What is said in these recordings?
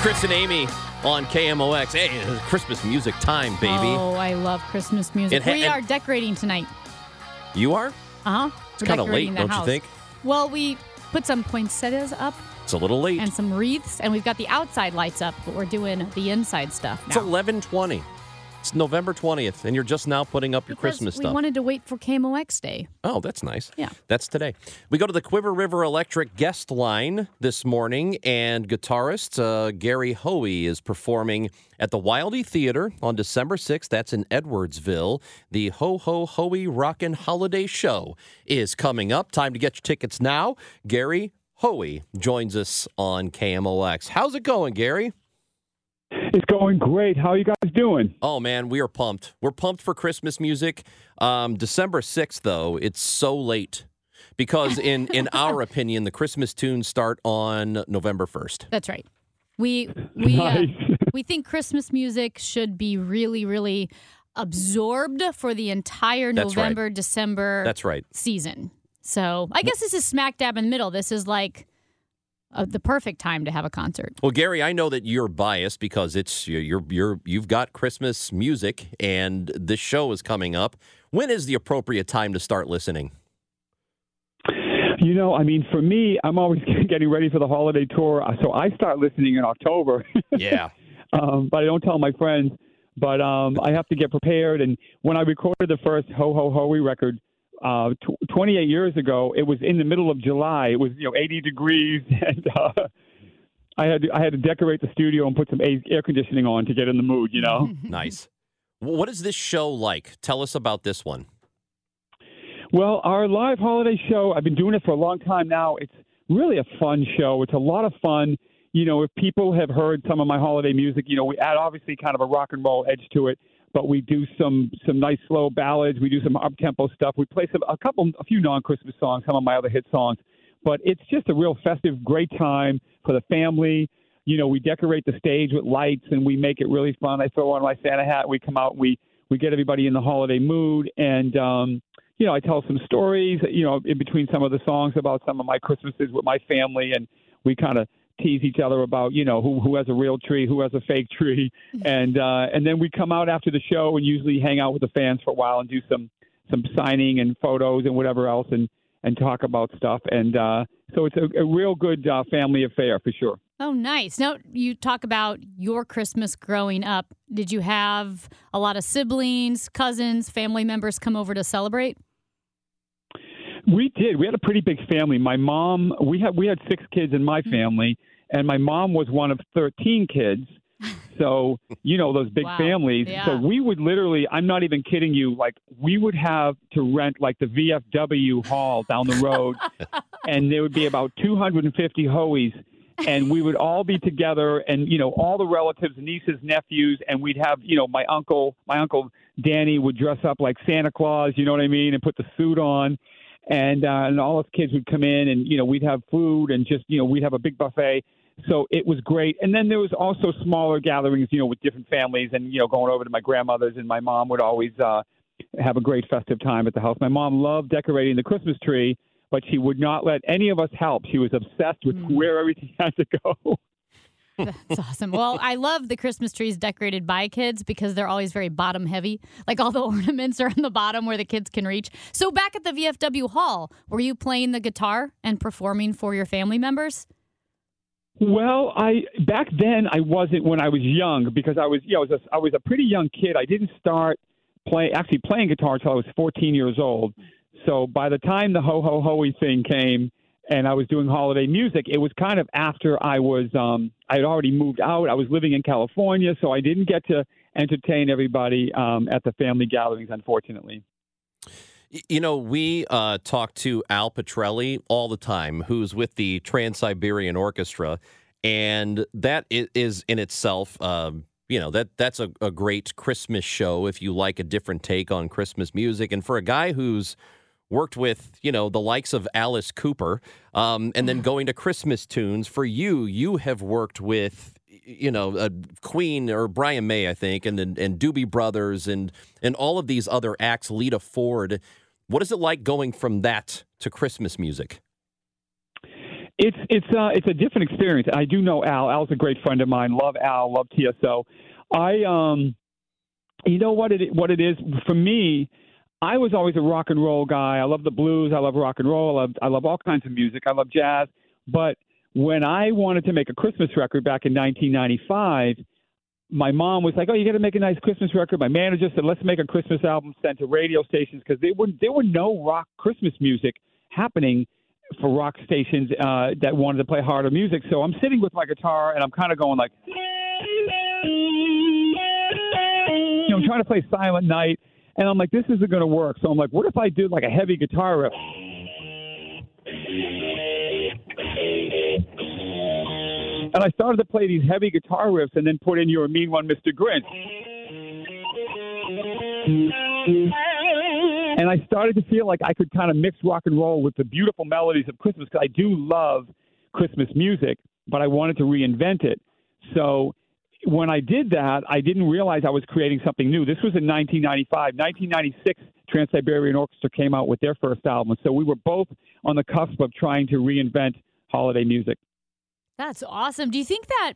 Chris and Amy on KMOX. Hey, it's Christmas music time, baby. Oh, I love Christmas music. Ha- we are decorating tonight. You are? Uh huh. It's kind of late, don't you think? Well, we put some poinsettias up It's a little late. and some wreaths, and we've got the outside lights up, but we're doing the inside stuff now. It's 11:20. It's November 20th, and you're just now putting up your Because Christmas we stuff. wanted to wait for KMOX Day. Oh, that's nice. Yeah. That's today. We go to the Cuivre River Electric guest line this morning, and guitarist uh, Gary Hoey is performing at the Wildey Theater on December 6th. That's in Edwardsville. The Ho Ho Hoey Rockin' Holiday Show is coming up. Time to get your tickets now. Gary Hoey joins us on KMOX. How's it going, Gary? It's going great. How are you guys doing? Oh man, we are pumped. We're pumped for Christmas music. Um, December sixth, though, it's so late because in in our opinion, the Christmas tunes start on November first. That's right. We we uh, we think Christmas music should be really really absorbed for the entire That's right. November December That's right. season. So I guess this is smack dab in the middle. This is like uh, the perfect time to have a concert. Well, Gary, I know that you're biased because it's you're you're, you're you've got Christmas music, and this show is coming up. When is the appropriate time to start listening? You know, I mean, for me, I'm always getting ready for the holiday tour, uh, so I start listening in October. Yeah. um, but I don't tell my friends. But um, I have to get prepared. And when I recorded the first Ho Ho Hoey record uh, tw 28 years ago, it was in the middle of July. It was you know 80 degrees, and uh, I had to, I had to decorate the studio and put some air conditioning on to get in the mood. You know. nice. What is this show like? Tell us about this one. Well, our live holiday show, I've been doing it for a long time now. It's really a fun show. It's a lot of fun. You know, if people have heard some of my holiday music, you know, we add obviously kind of a rock and roll edge to it, but we do some some nice slow ballads. We do some up tempo stuff. We play some a couple a few non Christmas songs, some of my other hit songs. But it's just a real festive, great time for the family. You know, we decorate the stage with lights and we make it really fun. I throw on my Santa hat. We come out. We we get everybody in the holiday mood and. um you know, I tell some stories, you know, in between some of the songs about some of my Christmases with my family, and we kind of tease each other about, you know, who who has a real tree, who has a fake tree, and uh, and then we come out after the show and usually hang out with the fans for a while and do some some signing and photos and whatever else, and and talk about stuff, and uh, so it's a, a real good uh, family affair for sure. Oh, nice. Now, you talk about your Christmas growing up. Did you have a lot of siblings, cousins, family members come over to celebrate? We did. We had a pretty big family. My mom, we had we had six kids in my mm-hmm. family, and my mom was one of thirteen kids. So you know those big Wow. families. Yeah. So we would literally, I'm not even kidding you. Like we would have to rent like the VFW hall down the road, and there would be about 250 hoeys. And we would all be together, and you know all the relatives, nieces, nephews, and we'd have you know my uncle, my uncle Danny would dress up like Santa Claus, you know what I mean, and put the suit on, and uh, and all us kids would come in and you know we'd have food and just you know we'd have a big buffet. So it was great. And then there was also smaller gatherings you know with different families and you know going over to my grandmother's and my mom would always uh have a great festive time at the house. My mom loved decorating the christmas tree but she would not let any of us help. She was obsessed with where everything had to go That's awesome. Well, I love the Christmas trees decorated by kids because they're always very bottom heavy. Like all the ornaments are on the bottom where the kids can reach. So, back at the VFW hall, were you playing the guitar and performing for your family members? Well, I back then I wasn't when I was young because I was yeah I was a, I was a pretty young kid. I didn't start play actually playing guitar until I was 14 years old. So by the time the ho ho hoey thing came and I was doing holiday music, it was kind of after I was um I had already moved out. I was living in California, so I didn't get to entertain everybody um, at the family gatherings, unfortunately. You know, we uh, talk to Al Pitrelli all the time, who's with the Trans Siberian Orchestra, and that is in itself, um, you know, that that's a, a great Christmas show if you like a different take on Christmas music. And for a guy who's worked with, you know, the likes of Alice Cooper, um, and then going to Christmas tunes, for you, you have worked with. You know, uh, Queen or Brian May, I think, and then and Doobie Brothers, and and all of these other acts. Lita Ford. What is it like going from that to Christmas music? It's it's uh it's a different experience. I do know Al. Al's a great friend of mine. Love Al. Love TSO. I um, you know what it what it is for me. I was always a rock and roll guy. I love the blues. I love rock and roll. I love, I love all kinds of music. I love jazz. But when I wanted to make a Christmas record back in 1995, my mom was like, "Oh, you got to make a nice Christmas record." My manager said, "Let's make a Christmas album sent to radio stations because there were there were no rock Christmas music happening for rock stations uh, that wanted to play harder music." So I'm sitting with my guitar and I'm kind of going like, you know, I'm trying to play Silent Night, and I'm like, "This isn't going to work." So I'm like, "What if I do like a heavy guitar riff?" And I started to play these heavy guitar riffs and then put in You're Mean One, Mr. Grinch. And I started to feel like I could kind of mix rock and roll with the beautiful melodies of Christmas because I do love Christmas music, but I wanted to reinvent it. So when I did that, I didn't realize I was creating something new. This was in 1995. 1996, Trans Siberian Orchestra came out with their first album. So we were both on the cusp of trying to reinvent holiday music. That's awesome. Do you think that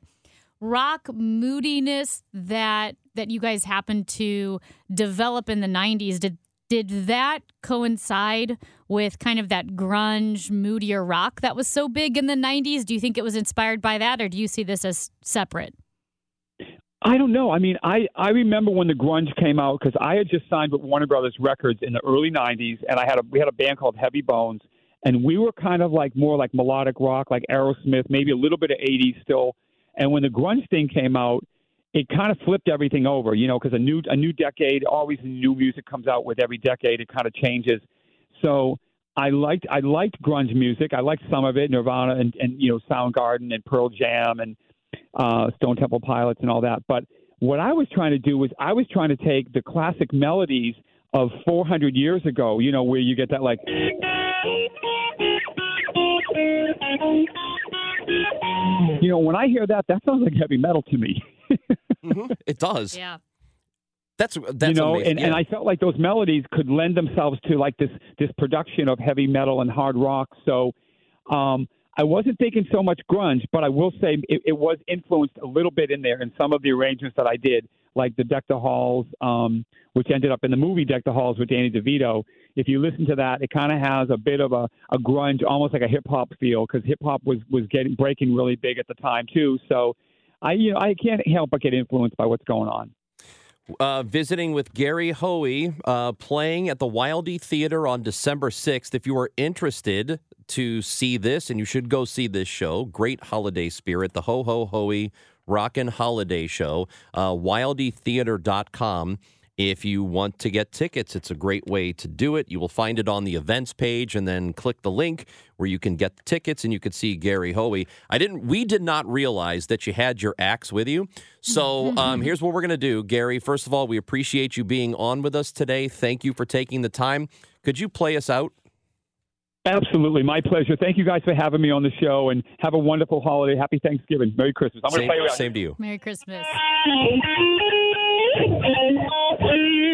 rock moodiness that that you guys happened to develop in the 90s did did that coincide with kind of that grunge moodier rock that was so big in the 90s? Do you think it was inspired by that or do you see this as separate? I don't know. I mean, I I remember when the grunge came out because I had just signed with Warner Brothers Records in the early '90s, and I had a we had a band called Heavy Bones, and we were kind of like more like melodic rock, like Aerosmith, maybe a little bit of '80s still. And when the grunge thing came out, it kind of flipped everything over, you know, because a new a new decade, always new music comes out with every decade. It kind of changes. So I liked I liked grunge music. I liked some of it, Nirvana and and you know Soundgarden and Pearl Jam and uh, Stone Temple Pilots and all that. But what I was trying to do was I was trying to take the classic melodies of 400 years ago, you know, where you get that like. You know, when I hear that, that sounds like heavy metal to me. mm-hmm. It does. Yeah. That's that's you know, amazing. and, yeah. and I felt like those melodies could lend themselves to like this this production of heavy metal and hard rock. So um, I wasn't thinking so much grunge, but I will say it, it was influenced a little bit in there in some of the arrangements that I did, like the Deck the Halls, um, which ended up in the movie Deck the Halls with Danny DeVito. If you listen to that, it kind of has a bit of a, a grunge, almost like a hip hop feel, because hip hop was was getting breaking really big at the time too. So I you know I can't help but get influenced by what's going on. Uh, visiting with Gary Hoey, uh, playing at the Wildey Theater on December 6th. If you are interested to see this, and you should go see this show, great holiday spirit, the Ho Ho Hoey Rockin' Holiday Show, uh, wildeytheater.com. If you want to get tickets, it's a great way to do it. You will find it on the events page and then click the link where you can get the tickets and you can see Gary Hoey. I didn't we did not realize that you had your axe with you. So um, here's what we're gonna do, Gary. First of all, we appreciate you being on with us today. Thank you for taking the time. Could you play us out? Absolutely, my pleasure. Thank you guys for having me on the show, and have a wonderful holiday. Happy Thanksgiving. Merry Christmas. I'm gonna play around. same to you. Merry Christmas. Oh,